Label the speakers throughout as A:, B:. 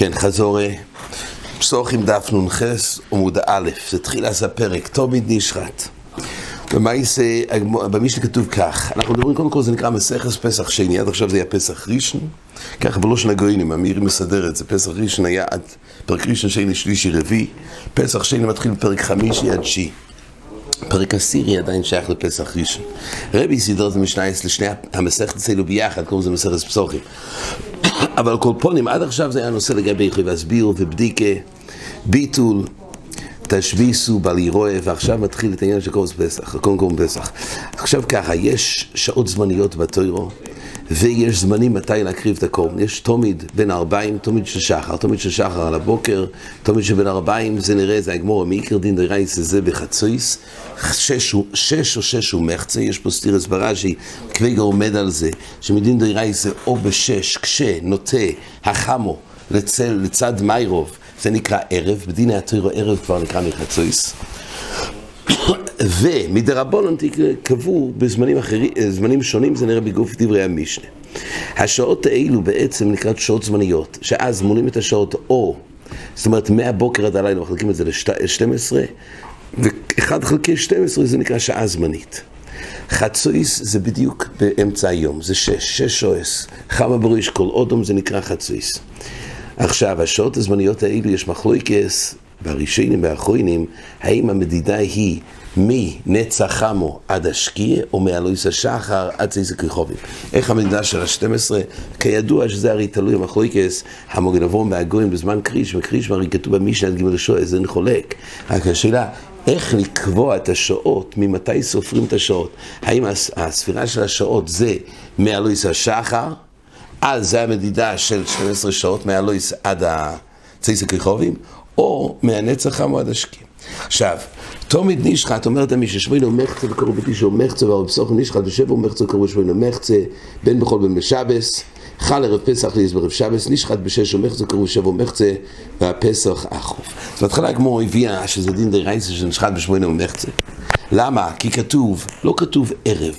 A: כן, חזורי, פסוחים דף נ"ח עמוד א', זה תחילת הפרק, תמיד נשחט. במשנה כתוב כך, אנחנו מדברים קודם כל זה נקרא מסכס פסח שני, עד עכשיו זה היה פסח ראשון, ככה בלושן הגויינים, המירי מסדר את זה, פסח ראשון היה עד פרק ראשון שני שלישי רביעי, פסח שני מתחיל בפרק חמישי עד שיעי. פרק עשירי עדיין שייך לפסח ראשון. רבי סידר את המשנייס לשני המסכת אצלנו ביחד, קוראים לזה מסכת פסוחים. אבל כל פונים, עד עכשיו זה היה נושא לגבי יכולים להסביר ובדיקה, ביטול, תשביסו, בל ירואה, ועכשיו מתחיל את העניין של קורס פסח, קוראים קוראים פסח. עכשיו ככה, יש שעות זמניות בתוירו, ויש זמנים מתי להקריב את הקורבן. יש תומיד בין ארבעים, תומיד של שחר, תומיד של שחר על הבוקר, תומיד שבין ארבעים, זה נראה, זה הגמור, מעיקר דין דרייס זה בחצויס, שש, שש או שש הוא מחצה, יש פה סטירס ברש"י, קוויגר עומד על זה, שמדין דרייס זה או בשש, כשנוטה החמו לצל, לצד מיירוב, זה נקרא ערב, בדיני התוירו ערב כבר נקרא מחצויס. ומדרבנון קבעו בזמנים אחרים, זמנים שונים, זה נראה בגוף דברי המשנה. השעות האלו בעצם נקראת שעות זמניות, שאז מונים את השעות או, זאת אומרת מהבוקר עד הלילה מחלקים את זה ל-12, ו-1 חלקי 12 זה נקרא שעה זמנית. חצויס זה בדיוק באמצע היום, זה 6, 6 שועס, חמה בריש כל אודום זה נקרא חצויס. עכשיו, השעות הזמניות האלו יש מחלוקס בראשונים והאחרונים, האם המדידה היא מנצח חמו עד השקיע, או מאלוהיס השחר עד צייס הכריכובים. איך המדידה של ה-12? כידוע שזה הרי תלוי המחלוקס, המוגנבון והגויים בזמן קריש, וקריש הרי כתוב במשנה עד ג' לשוע, זה אין חולק. רק השאלה, איך לקבוע את השעות, ממתי סופרים את השעות? האם הספירה של השעות זה מאלוהיס השחר? אז זה המדידה של 12 שעות מאלוהיס עד הצייס הכריכובים, או מהנצח חמו עד השקיע. עכשיו, תומד נשחט, אומרת מי ששבוינו מחצה וקראו בתשעו מחצה והרב פסוח נשחט ושבו מחצה וקראו שווינו מחצה בין בכל בין בשבס חל ערב פסח ליז ברב שבס נשחט בשש ומחצה וקראו שבו מחצה והפסח אחרוף. אז בהתחלה הגמור הביאה שזה דין די רייסה שנשחט בשבוינו מחצה למה? כי כתוב, לא כתוב ערב,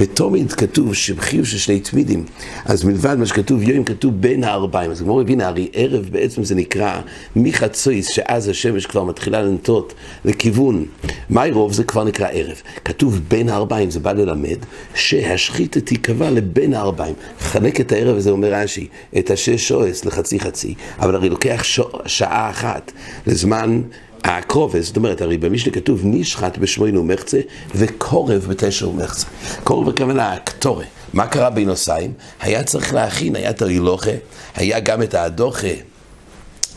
A: בתומיד כתוב שבחיוב של שני תמידים, אז מלבד מה שכתוב יום כתוב בין הארבעים, אז הגמור הבינה, הרי ערב בעצם זה נקרא מחצויס, שאז השמש כבר מתחילה לנטות לכיוון מיירוב, זה כבר נקרא ערב. כתוב בין הארבעים, זה בא ללמד שהשחיתה תיקבע לבין הארבעים. חלק את הערב הזה, אומר רש"י, את השש שועס לחצי חצי, אבל הרי לוקח שעה אחת לזמן הקרובה, זאת אומרת, הרי במשנה כתוב נשחט בשמונה ומחצה וקורב בתשע ומחצה. קורב הכוונה הקטורה. מה קרה בנוסיים? היה צריך להכין, היה את הרילוכה, היה גם את הדוחה.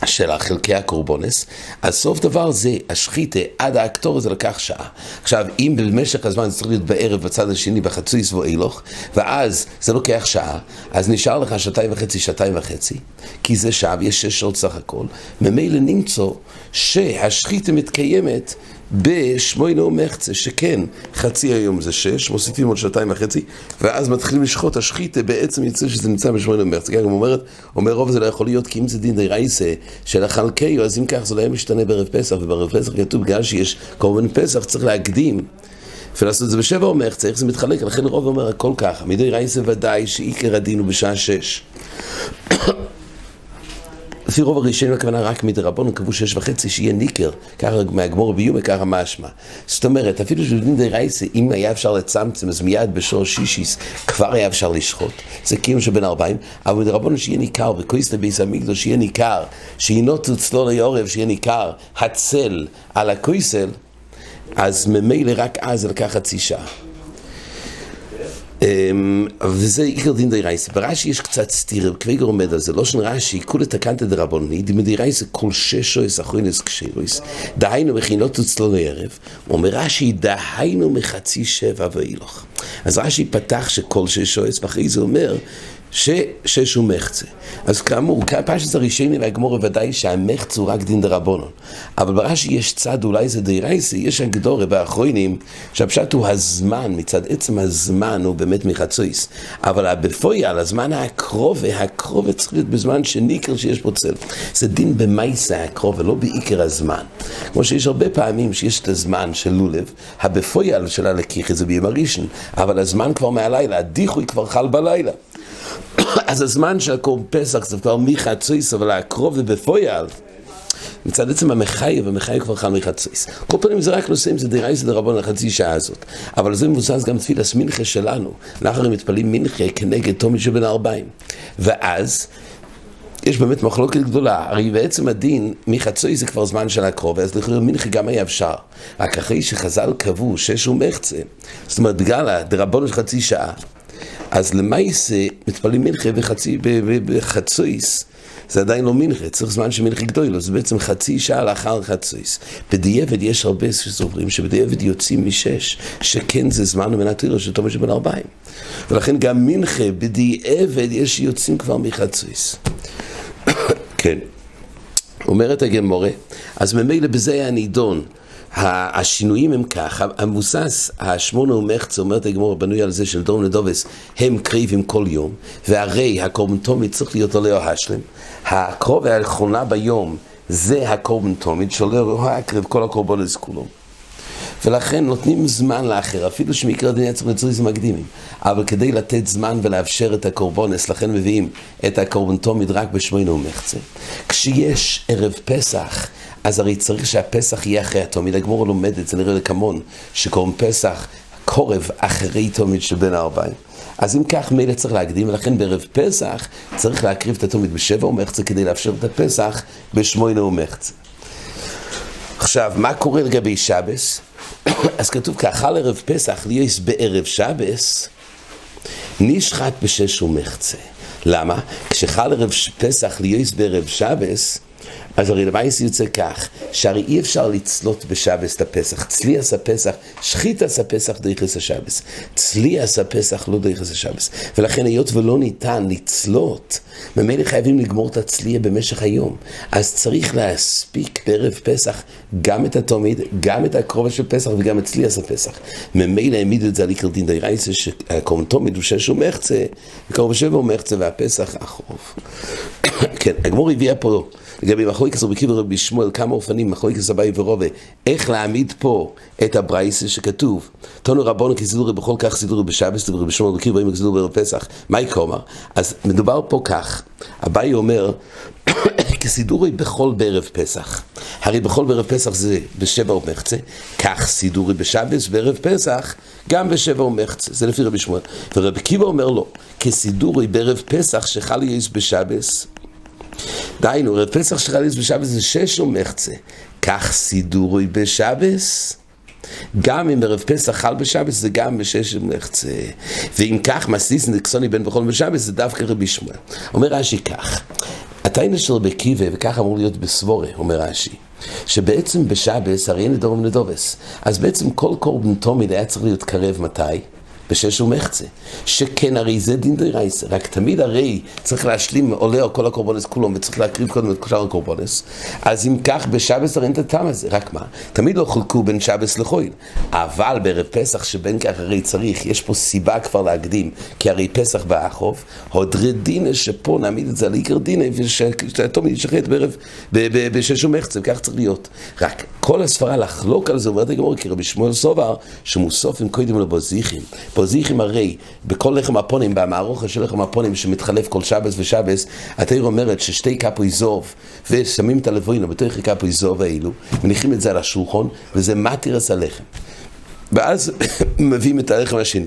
A: של חלקי הקורבונס, אז סוף דבר זה, השחיתה עד האקטור זה לקח שעה. עכשיו, אם במשך הזמן זה צריך להיות בערב בצד השני בחצוי סבו אילוך, ואז זה לוקח שעה, אז נשאר לך שעתיים וחצי, שעתיים וחצי, כי זה שעה ויש שש שעות סך הכל, ממילא נמצוא שהשחיתה מתקיימת בשמונה ומחצה, שכן, חצי היום זה שש, מוסיפים עוד שעתיים וחצי, ואז מתחילים לשחוט השחיתה, בעצם יצא שזה נמצא בשמונה ומחצה. כן, הוא אומר, אומר רוב זה לא יכול להיות, כי אם זה דין די רייסה של החלקיו, אז אם כך זה לא היה משתנה בערב פסח, ובערב פסח כתוב, בגלל שיש קורבן פסח, צריך להקדים. ולעשות את זה בשבע ומחצה, איך זה מתחלק? לכן רוב אומר הכל ככה, מדי רייסה ודאי שעיקר הדין הוא בשעה שש. לפי רוב הראשונים הכוונה רק מדרבנו קבעו שש וחצי שיהיה ניקר, ככה מהגמור ביומי, ככה משמע. זאת אומרת, אפילו שבדין די רייסה, אם היה אפשר לצמצם, אז מיד בשור שישיס כבר היה אפשר לשחוט. זה קיום שבין ארבעים, אבל מדרבנו שיהיה ניכר, וכויסטה ביס המקדוש שיהיה ניכר, שינוטו צלו לעורב, שיהיה ניכר, הצל על הכויסל, אז ממילא רק אז לקח חצי שעה. וזה עיקר דין די רייס. ברש"י יש קצת סתירה, קוויגר עומד על זה, לא של רש"י, כולי תקנתא דרבנוני, דמדי רייס כל ששויס אחרינס קשירויס, דהיינו מכינות אצלו לערב, אומר רש"י, דהיינו מחצי שבע ואילוך. אז רש"י פתח שכל ששויס, ואחרי זה אומר, ששש הוא מחצה. אז כאמור, פשט הראשני והגמור ודאי שהמחצה הוא רק דין דרבנון. אבל ברש"י יש צד, אולי זה די רייסי, יש הגדורה באחרונים, שהפשט הוא הזמן, מצד עצם הזמן הוא באמת מחצויס. אבל בפויאל, הזמן הקרוב, הקרוב צריך להיות בזמן שניקר שיש בו צל. זה דין במייסה הקרוב, ולא בעיקר הזמן. כמו שיש הרבה פעמים שיש את הזמן של לולב, הבפויאל של הלקיחה זה ביום הראשון, אבל הזמן כבר מהלילה, הדיחוי כבר חל בלילה. אז הזמן של הקורבן פסח זה כבר מחצויס, אבל הקרוב זה בפויאל. מצד עצם המחייב, המחייב כבר חל מחצויס. כל פנים זה רק נושא אם זה דירה איזה דרבון לחצי שעה הזאת. אבל זה מבוסס גם תפילס מנחה שלנו. אנחנו הרי מתפללים מנחה כנגד תומי שבין הארבעים. ואז... יש באמת מחלוקת גדולה, הרי בעצם הדין מחצוי זה כבר זמן של הקרוב, אז לכאורה מנחה גם היה אפשר. רק אחרי שחז"ל קבעו שש ומחצה, זאת אומרת גלה דרבנו חצי שעה, אז למעשה מתפללים מנחה בחצי, בחצויס, זה עדיין לא מנחה, צריך זמן של מנחה גדול, זה בעצם חצי שעה לאחר חצויס. בדיעבד יש הרבה שסוברים שבדיעבד יוצאים משש, שכן זה זמן למנת עירו של תומש בן ארבעים. ולכן גם מנחה בדיעבד יש שיוצאים כבר מחצויס. כן. אומרת הגמורה, אז ממילא בזה היה נידון. השינויים הם כך, המבוסס, השמונה ומחצה, אומרת הגמור, בנוי על זה של דרום לדובס, הם קריבים כל יום, והרי הקורבן תומית צריך להיות עולה או השלם. הקרוב האחרונה ביום זה הקורבן תומית, שעולה או הקרב כל הקורבנות כולו. ולכן נותנים זמן לאחר, אפילו שמקרה דין צריך לצריזים מקדימים. אבל כדי לתת זמן ולאפשר את הקורבונס, לכן מביאים את הקורבן תומית רק בשמונה ומחצה. כשיש ערב פסח, אז הרי צריך שהפסח יהיה אחרי התומית. הגמור לומדת, זה נראה לכמון, שקוראים פסח קורב אחרי תומית של בין הארבעים. אז אם כך, מילא צריך להקדים, ולכן בערב פסח צריך להקריב את התומית בשבע ומחצה כדי לאפשר את הפסח בשמונה ומחצה. עכשיו, מה קורה לגבי שבס? אז כתוב כך, חל ערב פסח ליאס בערב שבס, נשחט בשש ומחצה. למה? כשחל ערב פסח ליאס בערב שבס, אז הרי למעשה יוצא כך, שהרי אי אפשר לצלות בשבס את הפסח. צלי עשה פסח, שחית עשה פסח דייחס השבס. צלי עשה פסח לא דייחס השבס. ולכן היות ולא ניתן לצלות, ממילא חייבים לגמור את הצליה במשך היום. אז צריך להספיק בערב פסח גם את התומיד, גם את הקרובה של פסח וגם את צלי עשה פסח. ממילא העמידו את זה על עיקר דין דיירייסה, שהקרוב תומיד הוא שש ומחצה, וקרוב שבע ומחצה והפסח אחרוב. כן, הגמור הביאה פה לגבי מחלוקת רבי קיבר רבי שמואל, כמה אופנים, מחלוקת אביי ורובה, איך להעמיד פה את הברייסה שכתוב, תונו רבונו כסידורי בכל כך סידורי בשבס, ורבי שמואל רבי קיבר כסידורי בערב פסח, מה יקומר? אז מדובר פה כך, אביי אומר, כסידורי בכל בערב פסח. הרי בכל בערב פסח זה בשבע ומחצה, כך סידורי בשבס בערב פסח, גם בשבע ומחצה, זה לפי רבי שמואל. ורבי קיבר אומר לו, כסידורי בערב פסח שחל יש בשבס, דהיינו, רב פסח שחליס בשבס זה שש ומחצה. כך סידורוי בשבס. גם אם ערב פסח חל בשבס זה גם בשש ומחצה. ואם כך מסיס נקסוני בן בכל בשבס זה דווקא רבי שמואל. אומר רש"י כך, התיינה של רבי קיבה, וכך אמור להיות בסבורה, אומר רש"י. שבעצם בשבס הרי אין לדורם לדובס. אז בעצם כל קורבן תומיד היה צריך להיות קרב מתי? בשש ומחצה. שכן הרי זה דין דרייסה, רק תמיד הרי צריך להשלים עולה על כל הקורבנס כולו, וצריך להקריב קודם את שאר הקורבנס. אז אם כך, בשבס הרי אין את הטעם הזה, רק מה? תמיד לא חולקו בין שבס לחויל. אבל בערב פסח שבין כך הרי צריך, יש פה סיבה כבר להקדים, כי הרי פסח באחוב, עוד רדינה שפה נעמיד את זה על עיקר דינה, ושתמיד ישחט בערב, בשש ומחצה, וכך צריך להיות. רק כל הספרה לחלוק על זה, אומרת הגמור, כי רבי שמואל סובר, שמוסופים קודם לבוזיכים. בוזיכים הרי, בכל לחם הפונים, במערוכה של לחם הפונים שמתחלף כל שבס ושבס, התאיר אומרת ששתי כפוי זוב, ושמים את הלבוינו בתוך כפוי זוב האלו, מניחים את זה על השולחון, וזה מתירס הלחם. ואז מביאים את הלחם השני.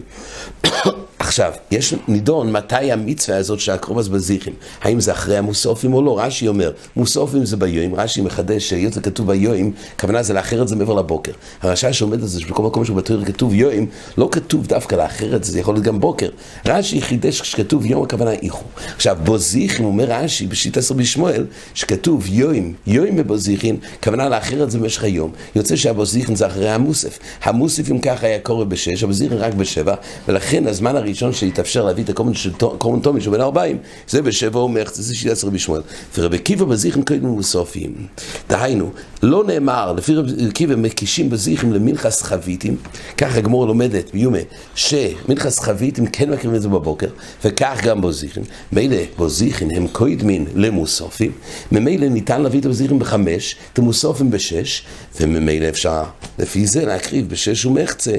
A: עכשיו, יש נידון מתי המצווה הזאת של הקרובס בזיכים. האם זה אחרי המוסופים או לא? רש"י אומר, מוסופים זה ביום, רש"י מחדש שהיות זה כתוב ביום, הכוונה זה לאחר את זה מעבר לבוקר. הרש"י שעומד על זה שבכל מקום שהוא בתור כתוב יום, לא כתוב דווקא לאחר את זה, זה יכול להיות גם בוקר. רש"י חידש כשכתוב יום, הכוונה איחו. עכשיו, בוזיכים, אומר רש"י, בשיט עשר בשמואל, שכתוב יום, יום בבוזיכים, כוונה לאחר את זה במשך היום. יוצא שהבוזיכים זה אחרי המוסף. המוסף אם ככה היה קורה בשש, הבוזיכים רק בשבע, ולכן הזמן הראשון הראשון שהתאפשר להביא את הקורבן של קורבן תומי שהוא בן ארבעים, זה בשבע ומחצה, זה שיטת רבי שמואל. ורבי קיבא בזיכם קודם מוסופים. דהיינו, לא נאמר, לפי רבי קיבא מקישים בזיכם למנחס חביתים, ככה הגמור לומדת ביומה, שמנחס חביתים כן מקריבים את זה בבוקר, וכך גם בזיכם. מילא בזיכם הם קוידמין למוסופים, ממילא ניתן להביא את הבזיכם בחמש, את המוסופים בשש, וממילא אפשר לפי זה להקריב בשש ומחצה.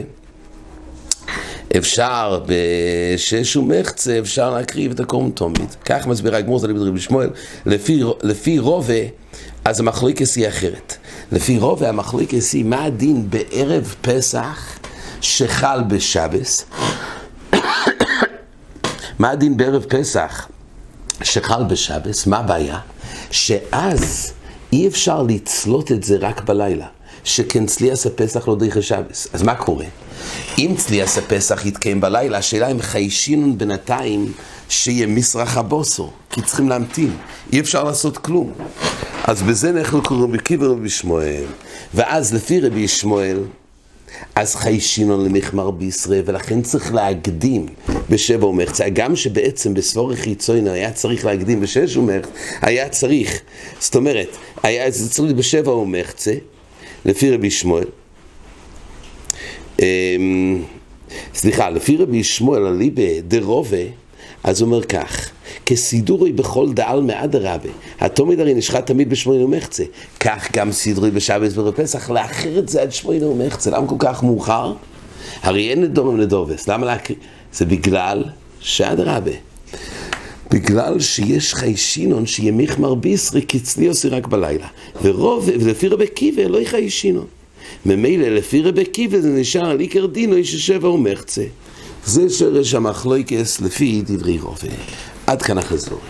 A: אפשר בשש ומחצה, אפשר להקריב את הקורם תומית. כך מסבירה הגמור זלי בדרבי שמואל, לפי, לפי רובה, אז המחלוקס היא אחרת. לפי רובה המחלוקס היא מה הדין בערב פסח שחל בשבס. מה הדין בערב פסח שחל בשבס? מה הבעיה? שאז אי אפשר לצלוט את זה רק בלילה. שכן צליאס הפסח לא דרך השבס. אז מה קורה? אם צליאס הפסח יתקיים בלילה, השאלה אם חיישינון בינתיים שיהיה מסרח הבוסו, כי צריכים להמתין, אי אפשר לעשות כלום. אז בזה נחלקו רבי קיבר ורבי שמואל, ואז לפי רבי שמואל, אז חיישינון למחמר בישראל, ולכן צריך להקדים בשבע ומחצה. גם שבעצם בסבורי חיצוין היה צריך להקדים בשש ומחצה, היה צריך, זאת אומרת, היה זה צריך בשבע ומחצה, לפי רבי שמואל. אמ, סליחה, לפי רבי שמואל, אליבא דרובה, אז הוא אומר כך, כסידורי בכל דעל מאדרבה, התומד הרי נשחט תמיד בשמונה ומחצה, כך גם סידורי בשבת ובפסח, לאחר את זה עד שמונה ומחצה, למה כל כך מאוחר? הרי אין נדורם לדובס, למה להקריא? זה בגלל שאדרבה. בגלל שיש חיישינון שימיך מרביסרי קצני עושה רק בלילה. ורוב, ולפי רבי קיבה לא יחיישינון. ממילא לפי רבי קיבה זה נשאר על עיקר דינו איש שבע ומחצה. זה שרש המחלוקס לפי דברי רובה. עד כאן החזור.